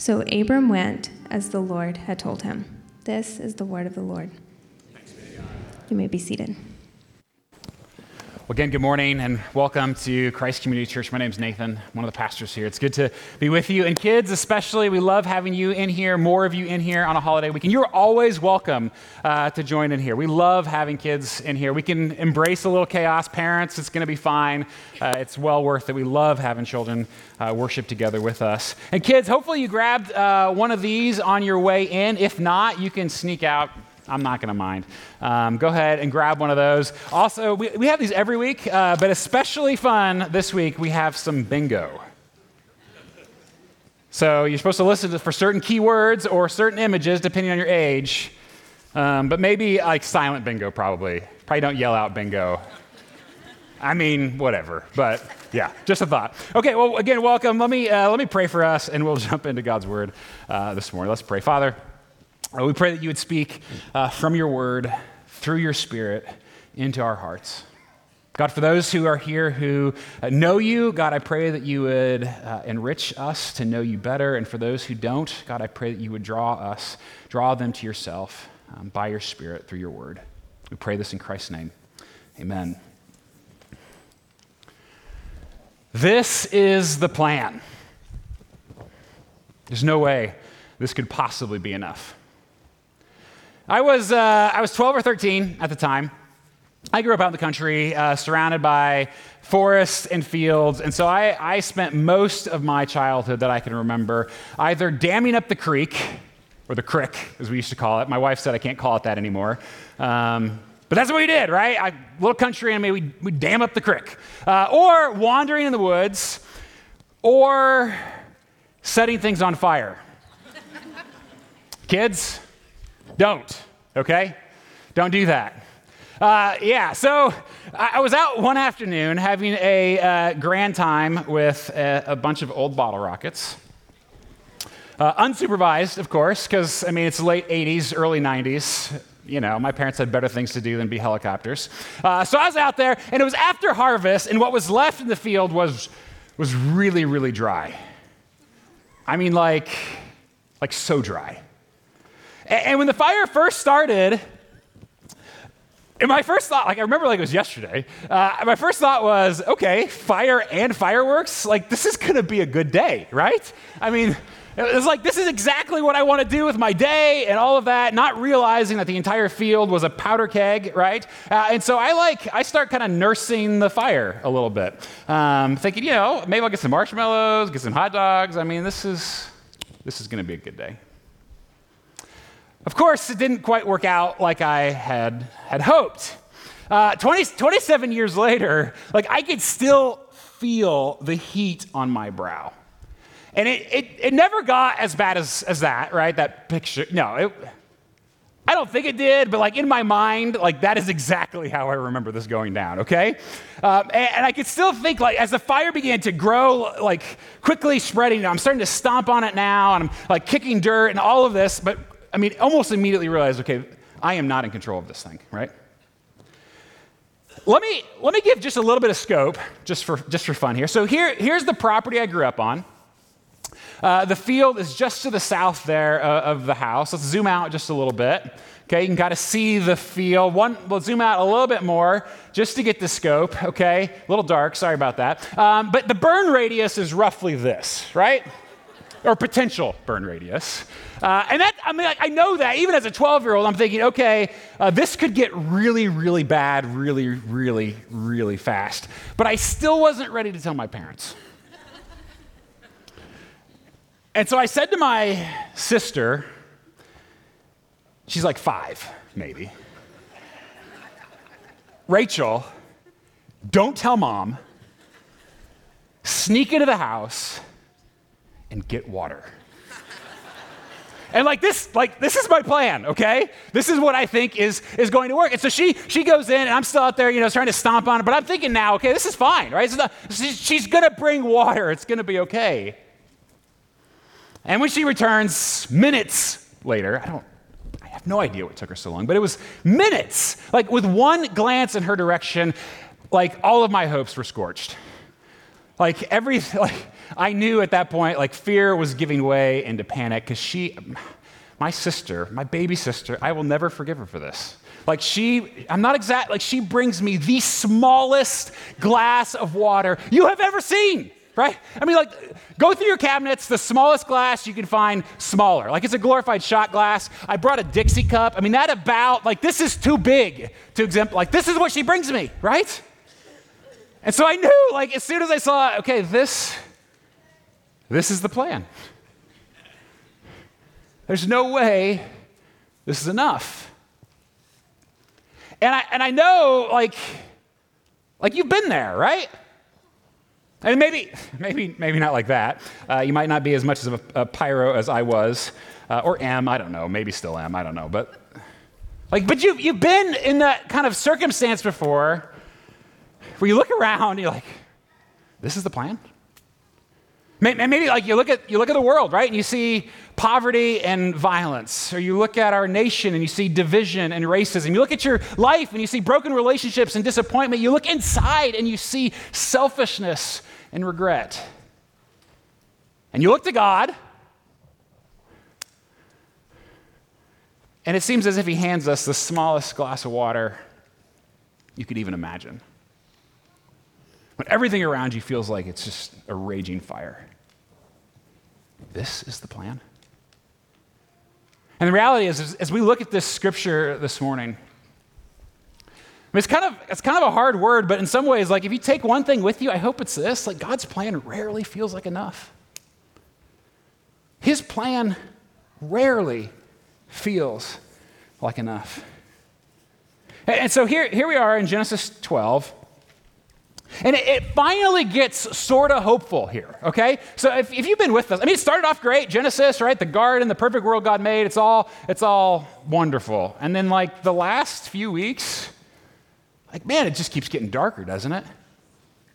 So Abram went as the Lord had told him. This is the word of the Lord. You may be seated. Again, good morning and welcome to Christ Community Church. My name is Nathan, one of the pastors here. It's good to be with you. And kids, especially, we love having you in here, more of you in here on a holiday weekend. You're always welcome uh, to join in here. We love having kids in here. We can embrace a little chaos. Parents, it's going to be fine. Uh, it's well worth it. We love having children uh, worship together with us. And kids, hopefully you grabbed uh, one of these on your way in. If not, you can sneak out I'm not going to mind. Um, go ahead and grab one of those. Also, we, we have these every week, uh, but especially fun this week, we have some bingo. So you're supposed to listen to, for certain keywords or certain images, depending on your age. Um, but maybe like silent bingo, probably. Probably don't yell out bingo. I mean, whatever. But yeah, just a thought. Okay, well, again, welcome. Let me, uh, let me pray for us, and we'll jump into God's word uh, this morning. Let's pray. Father, we pray that you would speak uh, from your word through your spirit into our hearts. God, for those who are here who uh, know you, God, I pray that you would uh, enrich us to know you better. And for those who don't, God, I pray that you would draw us, draw them to yourself um, by your spirit through your word. We pray this in Christ's name. Amen. This is the plan. There's no way this could possibly be enough. I was, uh, I was 12 or 13 at the time. I grew up out in the country, uh, surrounded by forests and fields, and so I, I spent most of my childhood that I can remember either damming up the creek, or the crick, as we used to call it. My wife said I can't call it that anymore. Um, but that's what we did, right? I, little country and we we dam up the crick. Uh, or wandering in the woods, or setting things on fire. Kids, don't, okay? Don't do that. Uh, yeah, so I was out one afternoon having a uh, grand time with a, a, bunch of old bottle rockets. Uh, unsupervised, of course, because, I mean, it's late 80s, early 90s. You know, my parents had better things to do than be helicopters. Uh, so I was out there, and it was after harvest, and what was left in the field was, was really, really dry. I mean, like, like so dry. And when the fire first started, and my first thought, like I remember like it was yesterday, uh, my first thought was, okay, fire and fireworks, like this is gonna be a good day, right? I mean, it was like, this is exactly what I want to do with my day and all of that, not realizing that the entire field was a powder keg, right? Uh, and so I like, I start kind of nursing the fire a little bit, um, thinking, you know, maybe I'll get some marshmallows, get some hot dogs. I mean, this is, this is going to be a good day. Of course, it didn't quite work out like I had, had hoped. Uh, 20, 27 years later, like I could still feel the heat on my brow. And it, it, it never got as bad as, as that, right? That picture. No, it, I don't think it did, but like in my mind, like that is exactly how I remember this going down, okay? Um, and, and, I could still think like as the fire began to grow, like quickly spreading, I'm starting to stomp on it now, and I'm like kicking dirt and all of this, but I mean, almost immediately realized, okay, I am not in control of this thing, right? Let me, let me give just a little bit of scope, just for, just for fun here. So here, here's the property I grew up on. Uh, the field is just to the south there uh, of the house. Let's zoom out just a little bit. Okay, you can kind of see the field. One, we'll zoom out a little bit more just to get the scope. Okay, a little dark. Sorry about that. Um, but the burn radius is roughly this, right? Or potential burn radius. Uh, and that, I mean, I know that even as a 12 year old, I'm thinking, okay, uh, this could get really, really bad, really, really, really fast. But I still wasn't ready to tell my parents. and so I said to my sister, she's like five, maybe, Rachel, don't tell mom, sneak into the house and get water. And like this, like this is my plan, okay? This is what I think is is going to work. And so she she goes in, and I'm still out there, you know, trying to stomp on it. But I'm thinking now, okay, this is fine, right? Not, she's gonna bring water. It's gonna be okay. And when she returns minutes later, I don't, I have no idea what took her so long, but it was minutes. Like with one glance in her direction, like all of my hopes were scorched. Like every, like I knew at that point, like fear was giving way into panic because she, my sister, my baby sister, I will never forgive her for this. Like she, I'm not exact, like she brings me the smallest glass of water you have ever seen, right? I mean, like, go through your cabinets, the smallest glass you can find smaller. Like it's a glorified shot glass. I brought a Dixie cup. I mean, that about, like, this is too big to exempt, like, this is what she brings me, right? And so I knew, like, as soon as I saw, okay, this, this is the plan. There's no way this is enough. And I, and I know, like, like you've been there, right? And maybe, maybe, maybe not like that. Uh, you might not be as much of a, a pyro as I was, uh, or am. I don't know. Maybe still am. I don't know. But like, but you've you've been in that kind of circumstance before, where you look around, and you're like, this is the plan. Maybe like you look at you look at the world, right? And you see poverty and violence, or you look at our nation and you see division and racism. You look at your life and you see broken relationships and disappointment. You look inside and you see selfishness and regret. And you look to God, and it seems as if He hands us the smallest glass of water you could even imagine. When everything around you feels like it's just a raging fire. This is the plan. And the reality is, as we look at this scripture this morning, I mean, it's kind of it's kind of a hard word, but in some ways, like if you take one thing with you, I hope it's this: like God's plan rarely feels like enough. His plan rarely feels like enough. And so here, here we are in Genesis 12. And it, finally gets sort of hopeful here, okay? So if, if you've been with us, I mean, it started off great, Genesis, right? The garden, the perfect world God made, it's all, it's all wonderful. And then, like, the last few weeks, like, man, it just keeps getting darker, doesn't it?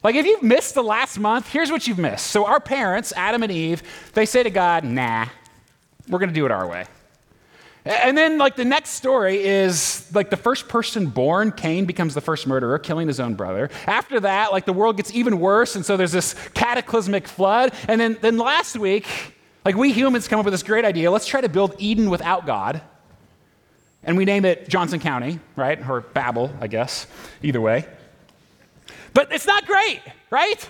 Like, if you've missed the last month, here's what you've missed. So, our parents, Adam and Eve, they say to God, nah, we're going to do it our way. And then, like, the next story is like the first person born, Cain, becomes the first murderer, killing his own brother. After that, like, the world gets even worse, and so there's this cataclysmic flood. And then, then last week, like, we humans come up with this great idea let's try to build Eden without God. And we name it Johnson County, right? Or Babel, I guess, either way. But it's not great, right?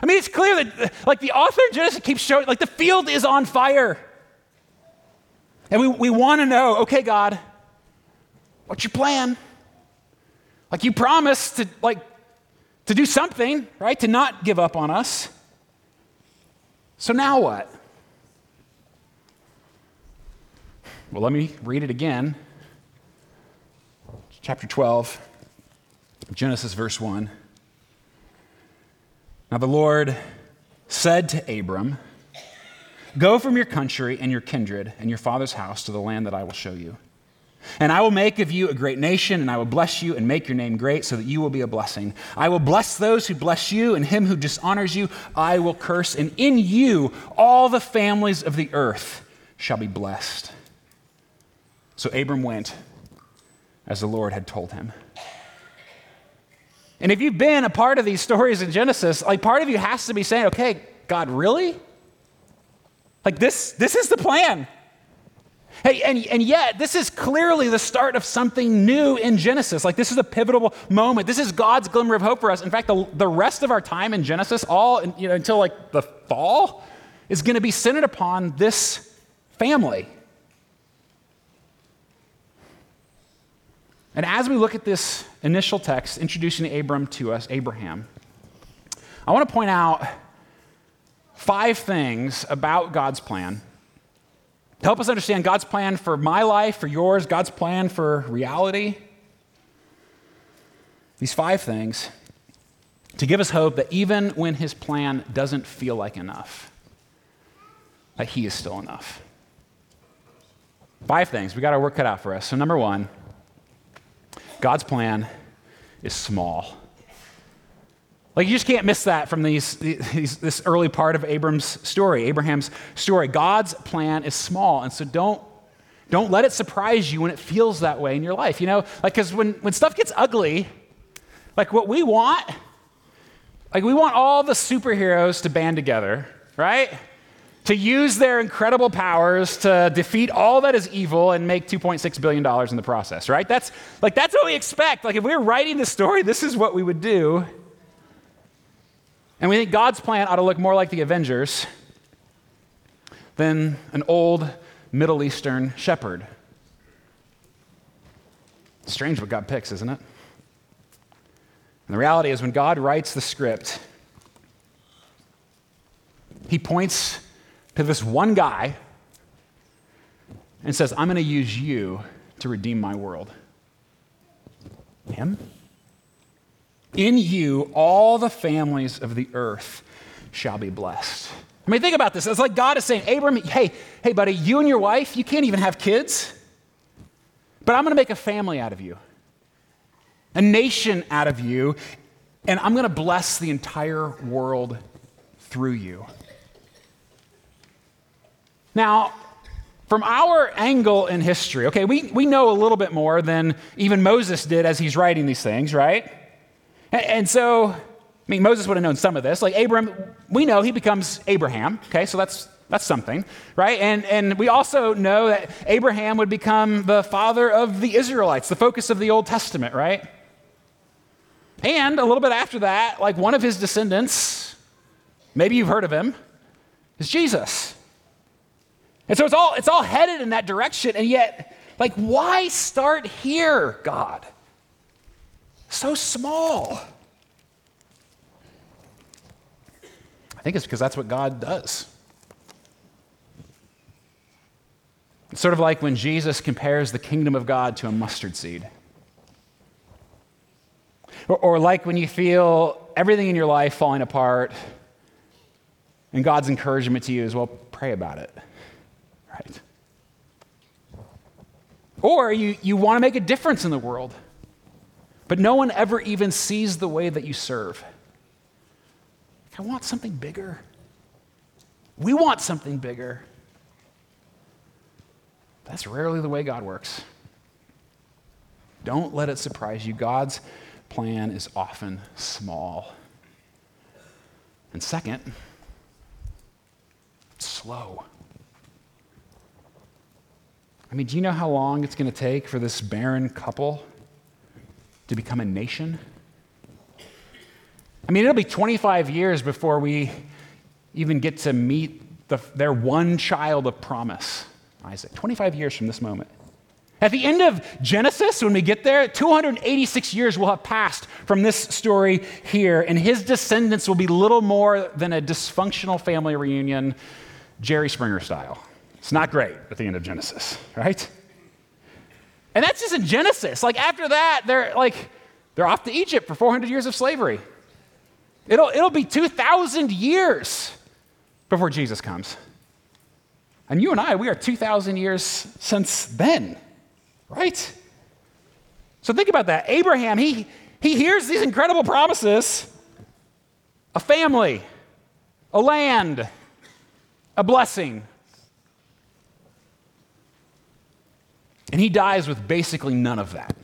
I mean, it's clear that, like, the author of Genesis keeps showing, like, the field is on fire. And we, we want to know okay, God, what's your plan? Like you promised to, like, to do something, right? To not give up on us. So now what? Well, let me read it again. Chapter 12, Genesis, verse 1. Now the Lord said to Abram, Go from your country and your kindred and your father's house to the land that I will show you. And I will make of you a great nation, and I will bless you and make your name great so that you will be a blessing. I will bless those who bless you, and him who dishonors you I will curse. And in you all the families of the earth shall be blessed. So Abram went as the Lord had told him. And if you've been a part of these stories in Genesis, like part of you has to be saying, okay, God, really? Like this, this is the plan. Hey, and, and yet, this is clearly the start of something new in Genesis. Like, this is a pivotal moment. This is God's glimmer of hope for us. In fact, the, the rest of our time in Genesis, all you know, until like the fall, is going to be centered upon this family. And as we look at this initial text introducing Abram to us, Abraham, I want to point out five things about God's plan to help us understand God's plan for my life, for yours, God's plan for reality. These five things to give us hope that even when his plan doesn't feel like enough, that he is still enough. Five things. We got our work cut out for us. So, number one, God's plan is small. Like, you just can't miss that from these, these, this early part of Abram's story, Abraham's story. God's plan is small. And so, don't, don't let it surprise you when it feels that way in your life. You know, like, because when, when stuff gets ugly, like what we want, like, we want all the superheroes to band together, right? To use their incredible powers to defeat all that is evil and make $2.6 billion in the process, right? That's like that's what we expect. Like if we were writing the story, this is what we would do. And we think God's plan ought to look more like the Avengers than an old Middle Eastern shepherd. Strange what God picks, isn't it? And the reality is, when God writes the script, he points to this one guy and says, I'm going to use you to redeem my world. Him? In you, all the families of the earth shall be blessed. I mean, think about this. It's like God is saying, Abram, hey, hey, buddy, you and your wife, you can't even have kids, but I'm going to make a family out of you, a nation out of you, and I'm going to bless the entire world through you. Now, from our angle in history, okay, we, we know a little bit more than even Moses did as he's writing these things, right? And, so, I mean, Moses would have known some of this. Like Abram, we know he becomes Abraham, okay, so that's, that's something, right? And, and we also know that Abraham would become the father of the Israelites, the focus of the Old Testament, right? And a little bit after that, like one of his descendants, maybe you've heard of him, is Jesus. And so it's all, it's all headed in that direction. And yet, like, why start here, God? So small. I think it's because that's what God does. It's sort of like when Jesus compares the kingdom of God to a mustard seed. Or, or, like when you feel everything in your life falling apart, and God's encouragement to you is, well, pray about it. Right? Or you, you want to make a difference in the world, but no one ever even sees the way that you serve. I want something bigger. We want something bigger. That's rarely the way God works. Don't let it surprise you. God's plan is often small. And second, slow. I mean, do you know how long it's going to take for this barren couple to become a nation? I mean, it'll be 25 years before we even get to meet the, their one child of promise, Isaac. 25 years from this moment. At the end of Genesis, when we get there, 286 years will have passed from this story here, and his descendants will be little more than a dysfunctional family reunion, Jerry Springer style. It's not great at the end of Genesis, right? And that's just in Genesis. Like after that, they're like they're off to Egypt for 400 years of slavery. It'll, it'll be 2,000 years before Jesus comes. And you and I, we are 2,000 years since then, right? So think about that. Abraham, he, he hears these incredible promises a family, a land, a blessing. And he dies with basically none of that.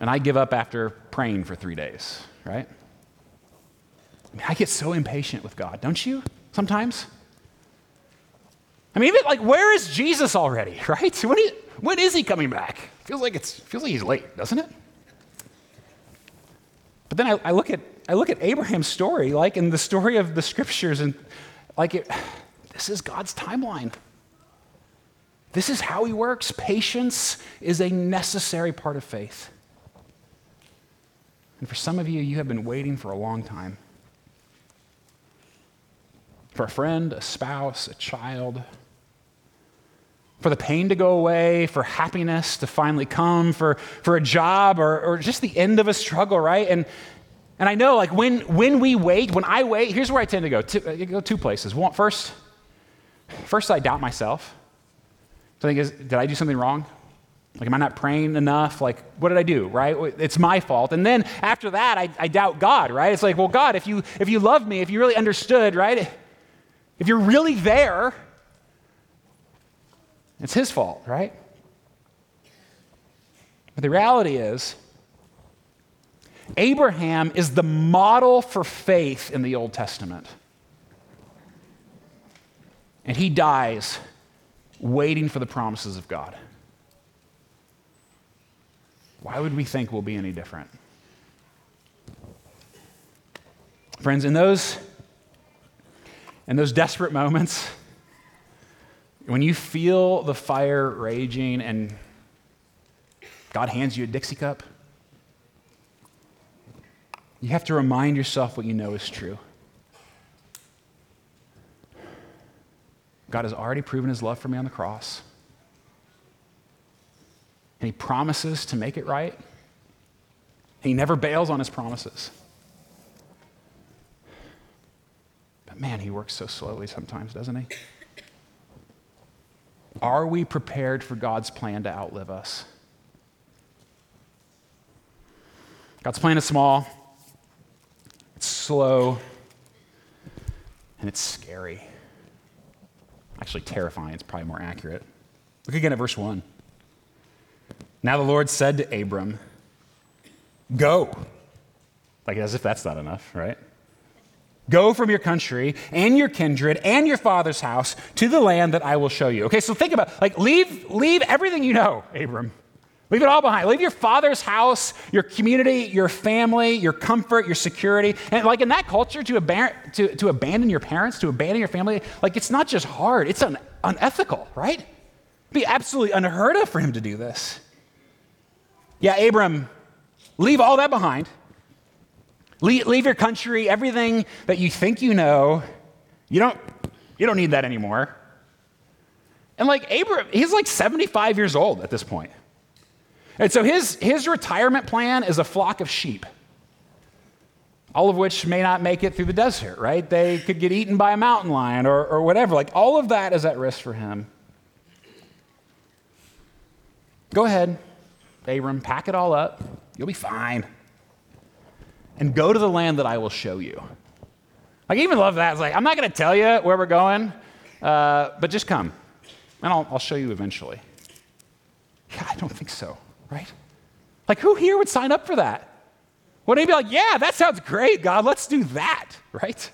And I give up after praying for three days, right? I, mean, I get so impatient with God, don't you? Sometimes. I mean, even like, where is Jesus already, right? When, he, when is he coming back? Feels like it's feels like he's late, doesn't it? But then I, I look at I look at Abraham's story, like in the story of the scriptures, and like it, this is God's timeline. This is how he works. Patience is a necessary part of faith. And for some of you, you have been waiting for a long time. For a friend, a spouse, a child, for the pain to go away, for happiness to finally come, for, for a job, or, or just the end of a struggle, right? And, and I know, like, when, when we wait, when I wait, here's where I tend to go. Two, go two places. First, First, I doubt myself. So I think, is, did I do something wrong? Like, am I not praying enough? Like, what did I do, right? It's my fault. And then after that, I, I doubt God, right? It's like, well, God, if you, if you love me, if you really understood, right? If you're really there, it's his fault, right? But the reality is, Abraham is the model for faith in the Old Testament. And he dies waiting for the promises of God. Why would we think we'll be any different? Friends, in those, in those desperate moments, when you feel the fire raging and God hands you a Dixie cup, you have to remind yourself what you know is true. God has already proven his love for me on the cross. And he promises to make it right. He never bails on his promises. But man, he works so slowly sometimes, doesn't he? Are we prepared for God's plan to outlive us? God's plan is small, it's slow, and it's scary. Actually, terrifying it's probably more accurate. Look again at verse 1. Now the Lord said to Abram, Go. Like as if that's not enough, right? Go from your country and your kindred and your father's house to the land that I will show you. Okay, so think about like leave leave everything you know, Abram. Leave it all behind. Leave your father's house, your community, your family, your comfort, your security. And like in that culture, to, ab- to, to abandon your parents, to abandon your family, like it's not just hard, it's un- unethical, right? It'd be absolutely unheard of for him to do this. Yeah, Abram, leave all that behind. Leave, leave your country, everything that you think you know. You don't, you don't need that anymore. And like Abram, he's like 75 years old at this point. And so his, his retirement plan is a flock of sheep, all of which may not make it through the desert, right? They could get eaten by a mountain lion or, or whatever. Like all of that is at risk for him. Go ahead, Abram, pack it all up. You'll be fine. And go to the land that I will show you. I even love that. It's like, I'm not going to tell you where we're going, uh, but just come, and I'll, I'll show you eventually. Yeah, I don't think so right? Like, who here would sign up for that? Wouldn't he be like, yeah, that sounds great, God, let's do that, right?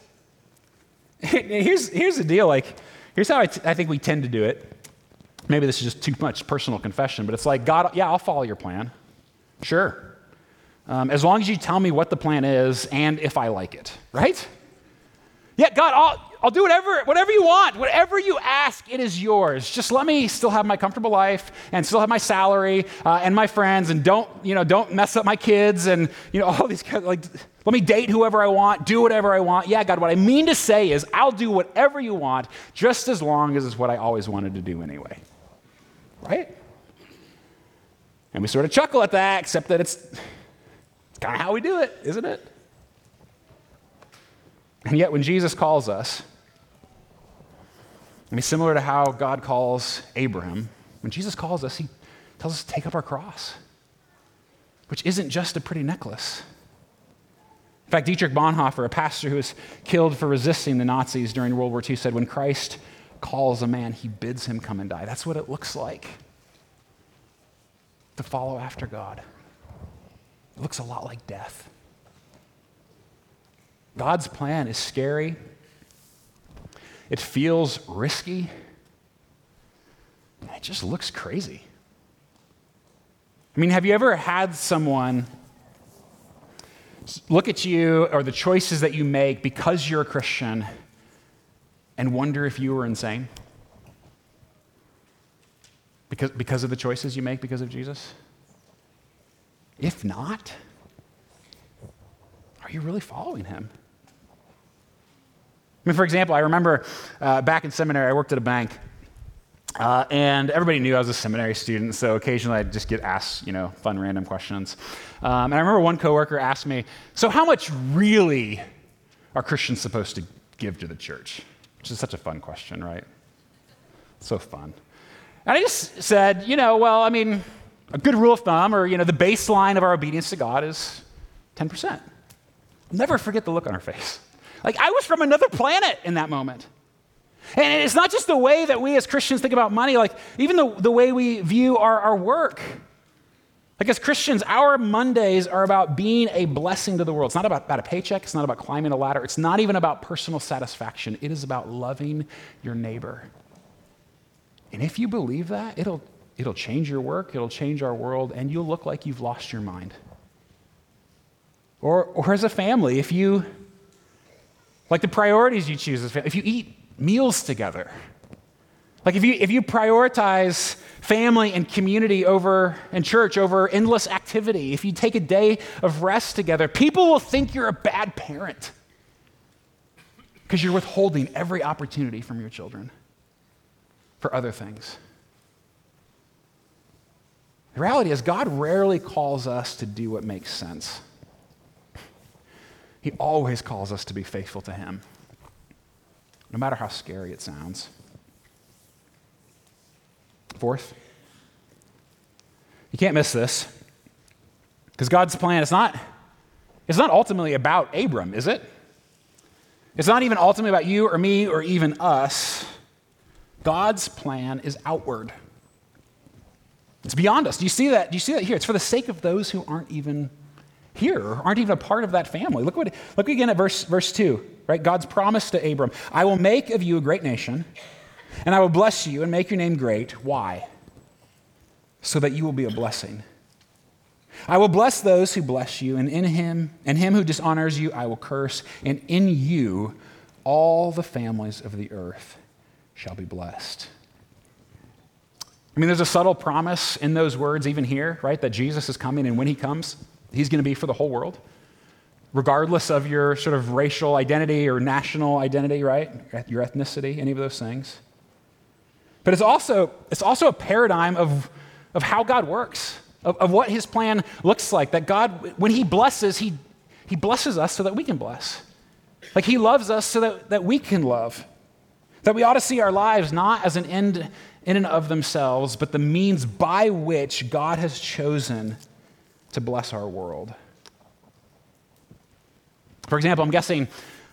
here's, here's the deal like, here's how I, t- I think we tend to do it. Maybe this is just too much personal confession, but it's like, God, yeah, I'll follow your plan. Sure. Um, as long as you tell me what the plan is and if I like it, right? Yeah, God, I'll, I'll do whatever, whatever you want. Whatever you ask, it is yours. Just let me still have my comfortable life and still have my salary uh, and my friends and don't, you know, don't mess up my kids and, you know, all these, like, let me date whoever I want, do whatever I want. Yeah, God, what I mean to say is I'll do whatever you want just as long as it's what I always wanted to do anyway. Right? And we sort of chuckle at that, except that it's kind of how we do it, isn't it? And yet, when Jesus calls us, I mean, similar to how God calls Abraham, when Jesus calls us, he tells us to take up our cross, which isn't just a pretty necklace. In fact, Dietrich Bonhoeffer, a pastor who was killed for resisting the Nazis during World War II, said, When Christ calls a man, he bids him come and die. That's what it looks like to follow after God. It looks a lot like death. God's plan is scary it feels risky. It just looks crazy. I mean, have you ever had someone look at you or the choices that you make because you're a Christian and wonder if you were insane? Because, because of the choices you make because of Jesus? If not, are you really following him? I mean, for example, I remember uh, back in seminary, I worked at a bank. Uh, and everybody knew I was a seminary student, so occasionally I'd just get asked, you know, fun random questions. Um, and I remember one coworker asked me, "So, how much really are Christians supposed to give to the church?" Which is such a fun question, right? So fun. And I just said, you know, well, I mean, a good rule of thumb or, you know, the baseline of our obedience to God is 10%. I'll never forget the look on her face. Like I was from another planet in that moment. And it's not just the way that we as Christians think about money, like even the, the way we view our, our work. Like as Christians, our Mondays are about being a blessing to the world. It's not about, about a paycheck, it's not about climbing a ladder, it's not even about personal satisfaction. It is about loving your neighbor. And if you believe that, it'll, it'll change your work, it'll change our world, and you'll look like you've lost your mind. Or, or as a family, if you, like the priorities you choose as family, if you eat meals together, like if you, if you prioritize family and community over and church over endless activity, if you take a day of rest together, people will think you're a bad parent because you're withholding every opportunity from your children for other things. The reality is, God rarely calls us to do what makes sense. He always calls us to be faithful to Him, no matter how scary it sounds. Fourth, you can't miss this because God's plan is not, it's not ultimately about Abram, is it? It's not even ultimately about you or me or even us. God's plan is outward. It's beyond us. Do you see that? Do you see that here? It's for the sake of those who aren't even here, aren't even a part of that family. Look what look again at verse verse 2, right? God's promise to Abram, I will make of you a great nation, and I will bless you and make your name great. Why? So that you will be a blessing. I will bless those who bless you, and in him, and him who dishonors you, I will curse, and in you all the families of the earth shall be blessed. I mean, there's a subtle promise in those words, even here, right? That Jesus is coming, and when he comes, he's going to be for the whole world, regardless of your sort of racial identity or national identity, right? Your ethnicity, any of those things. But it's also, it's also a paradigm of, of how God works, of, of what his plan looks like. That God, when he blesses, he, he blesses us so that we can bless. Like he loves us so that, that we can love. That we ought to see our lives not as an end in and of themselves, but the means by which God has chosen to bless our world. For example, I'm guessing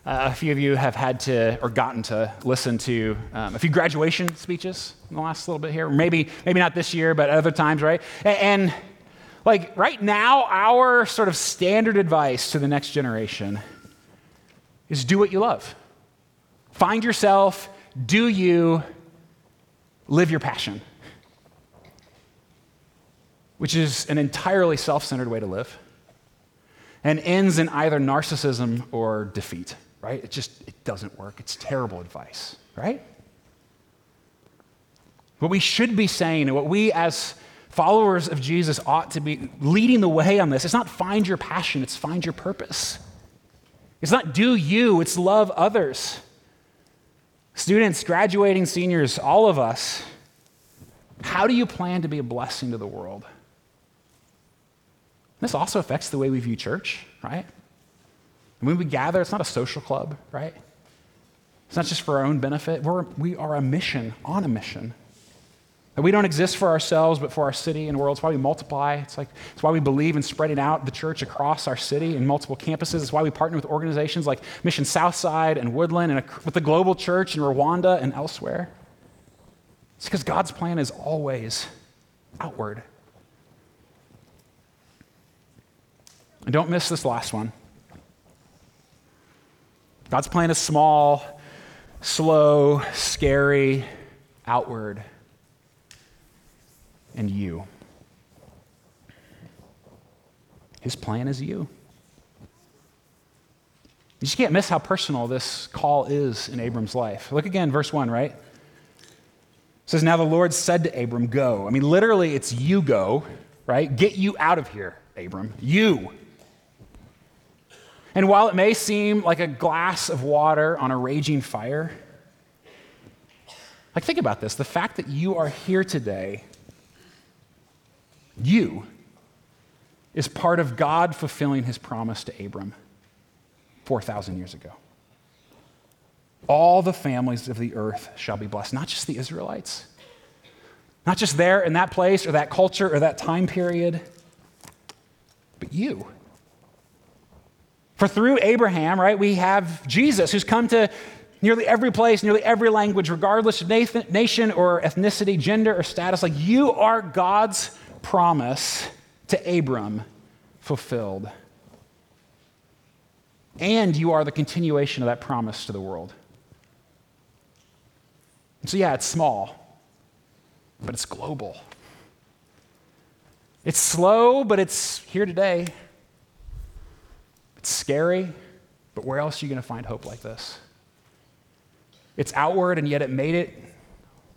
uh, a few of you have had to or gotten to listen to um, a few graduation speeches in the last little bit here. Maybe, maybe not this year, but other times, right? And, and like right now, our sort of standard advice to the next generation is do what you love. Find yourself, do you, live your passion, which is an entirely self centered way to live and ends in either narcissism or defeat, right? It just it doesn't work. It's terrible advice, right? What we should be saying and what we as followers of Jesus ought to be leading the way on this, it's not find your passion, it's find your purpose. It's not do you, it's love others. Students, graduating seniors, all of us, how do you plan to be a blessing to the world? This also affects the way we view church, right? When we gather, it's not a social club, right? It's not just for our own benefit. We're, we are a mission, on a mission. That we don't exist for ourselves, but for our city and world. It's why we multiply. It's, like, it's why we believe in spreading out the church across our city in multiple campuses. It's why we partner with organizations like Mission Southside and Woodland and with the global church in Rwanda and elsewhere. It's because God's plan is always outward. And don't miss this last one. God's plan is small, slow, scary, outward and you. His plan is you. You just can't miss how personal this call is in Abram's life. Look again, verse 1, right? It says, Now the Lord said to Abram, Go. I mean, literally, it's you go, right? Get you out of here, Abram. You. And while it may seem like a glass of water on a raging fire, like think about this the fact that you are here today you is part of God fulfilling his promise to Abram 4,000 years ago. all the families of the earth shall be blessed. Not just the Israelites, not just there in that place or that culture or that time period, but you. For through Abraham, right, we have Jesus who's come to nearly every place, nearly every language, regardless of nation or ethnicity, gender or status. Like you are God's promise to Abram fulfilled. And you are the continuation of that promise to the world. so, yeah, it's small, but it's global. It's slow, but it's here today. It's scary, but where else are you going to find hope like this? It's outward, and yet it made it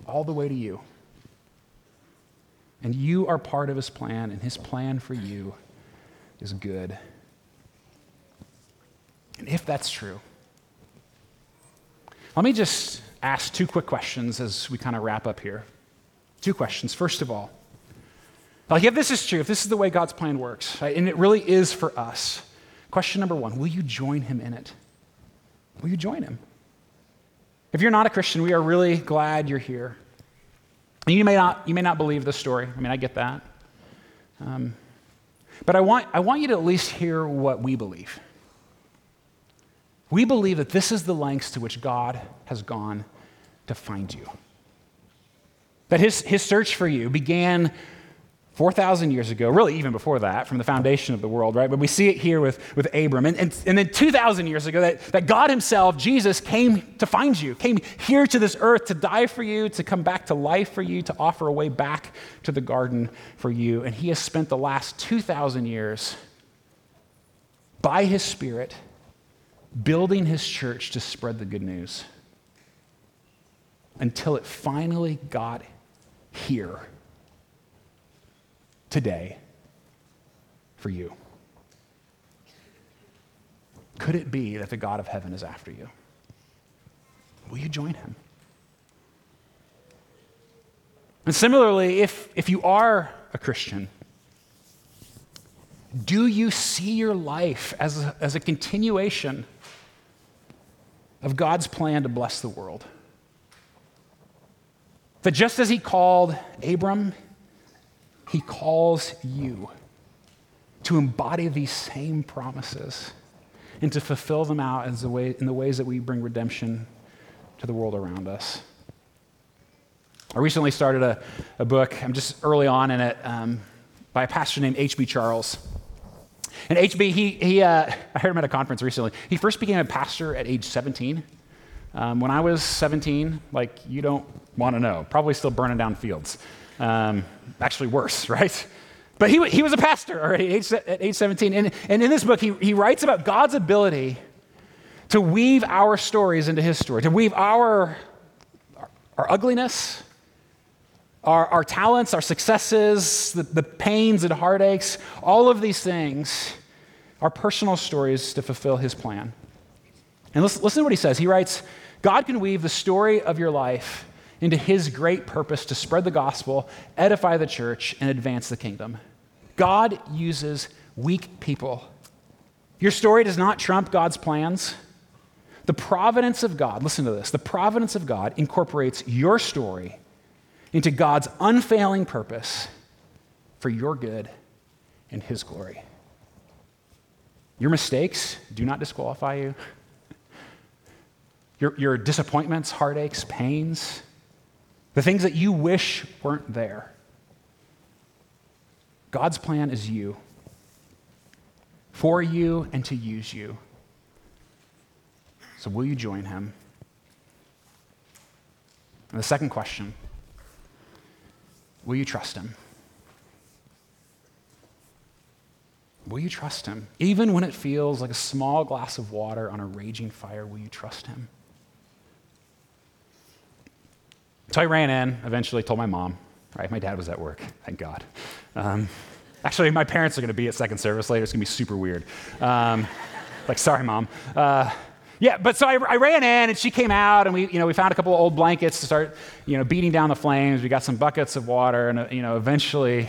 all the way to you. And you are part of his plan, and his plan for you is good. And if that's true, let me just ask two quick questions as we kind of wrap up here. Two questions. First of all, like if this is true, if this is the way God's plan works, right, and it really is for us, question number one will you join him in it? Will you join him? If you're not a Christian, we are really glad you're here. And you may not, you may not believe the story. I mean, I get that. Um, but I want, I want you to at least hear what we believe. We believe that this is the lengths to which God has gone to find you. That his, his search for you began 4,000 years ago, really even before that, from the foundation of the world, right? But we see it here with, with Abram. And, and, and then 2,000 years ago, that, that God Himself, Jesus, came to find you, came here to this earth to die for you, to come back to life for you, to offer a way back to the garden for you. And He has spent the last 2,000 years by His Spirit building His church to spread the good news until it finally got here today for you? Could it be that the God of heaven is after you? Will you join him? And similarly, if, if you are a Christian, do you see your life as a, as a continuation of God's plan to bless the world? That just as he called Abram, he calls you to embody these same promises and to fulfill them out as the way, in the ways that we bring redemption to the world around us. I recently started a, a book, I'm just early on in it, um, by a pastor named H.B. Charles. And HB, he, he uh, I heard him at a conference recently. He first became a pastor at age 17. Um, when I was 17, like, you don't want to know, probably still burning down fields. Um, actually, worse, right? But he, he was a pastor already at age, at age 17. And, and in this book, he, he writes about God's ability to weave our stories into his story, to weave our, our, our ugliness, our, our talents, our successes, the, the pains and heartaches, all of these things, our personal stories to fulfill his plan. And listen, listen to what he says. He writes God can weave the story of your life into his great purpose to spread the gospel, edify the church, and advance the kingdom. God uses weak people. Your story does not trump God's plans. The providence of God, listen to this, the providence of God incorporates your story into God's unfailing purpose for your good and his glory. Your mistakes do not disqualify you. Your, your disappointments, heartaches, pains, the things that you wish weren't there. God's plan is you, for you and to use you. So, will you join him? And the second question will you trust him? Will you trust him? Even when it feels like a small glass of water on a raging fire, will you trust him? So I ran in, eventually told my mom, right? My dad was at work, thank God. Um, actually, my parents are going to be at second service later. It's going to be super weird. Um, like, sorry, mom. Uh, yeah, but so I, I, ran in and she came out and we, you know, we found a couple of old blankets to start, you know, beating down the flames. We got some buckets of water and, uh, you know, eventually,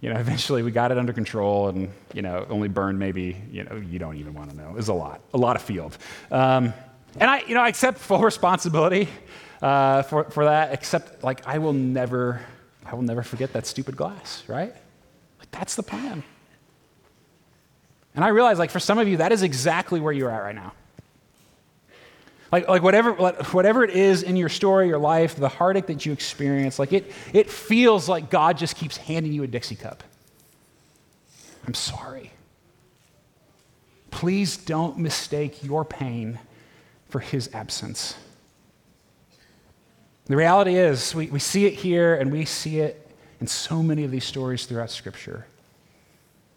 you know, eventually we got it under control and, you know, only burned maybe, you know, you don't even want to know. It was a lot, a lot of field. Um, And I, you know, I accept full responsibility uh, for, for that, except like I will never, I will never forget that stupid glass, right? Like that's the plan. And I realize, like, for some of you, that is exactly where you're at right now. Like, like whatever, whatever it is in your story, your life, the heartache that you experience, like it, it feels like God just keeps handing you a Dixie cup. I'm sorry. Please don't mistake your pain for his absence. The reality is, we, we see it here and we see it in so many of these stories throughout Scripture.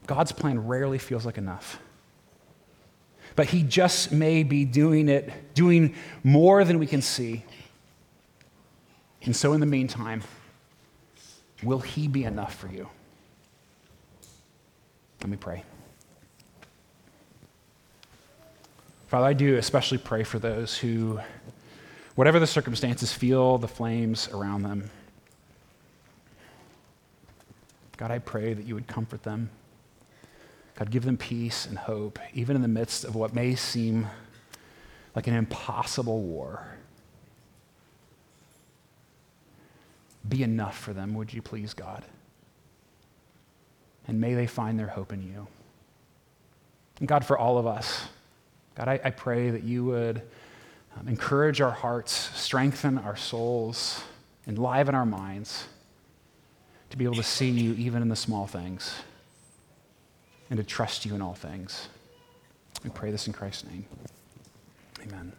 God's plan rarely feels like enough. But he just may be doing it, doing more than we can see. And so, in the meantime, will he be enough for you? Let me pray. Father, I do especially pray for those who, whatever the circumstances, feel the flames around them. God, I pray that you would comfort them. God, give them peace and hope, even in the midst of what may seem like an impossible war. Be enough for them, would you please, God? And may they find their hope in you. And God, for all of us, God, I, I pray that you would Um, encourage our hearts, strengthen our souls, enliven our minds to be able to see you even in the small things and to trust you in all things. We pray this in Christ's name. Amen.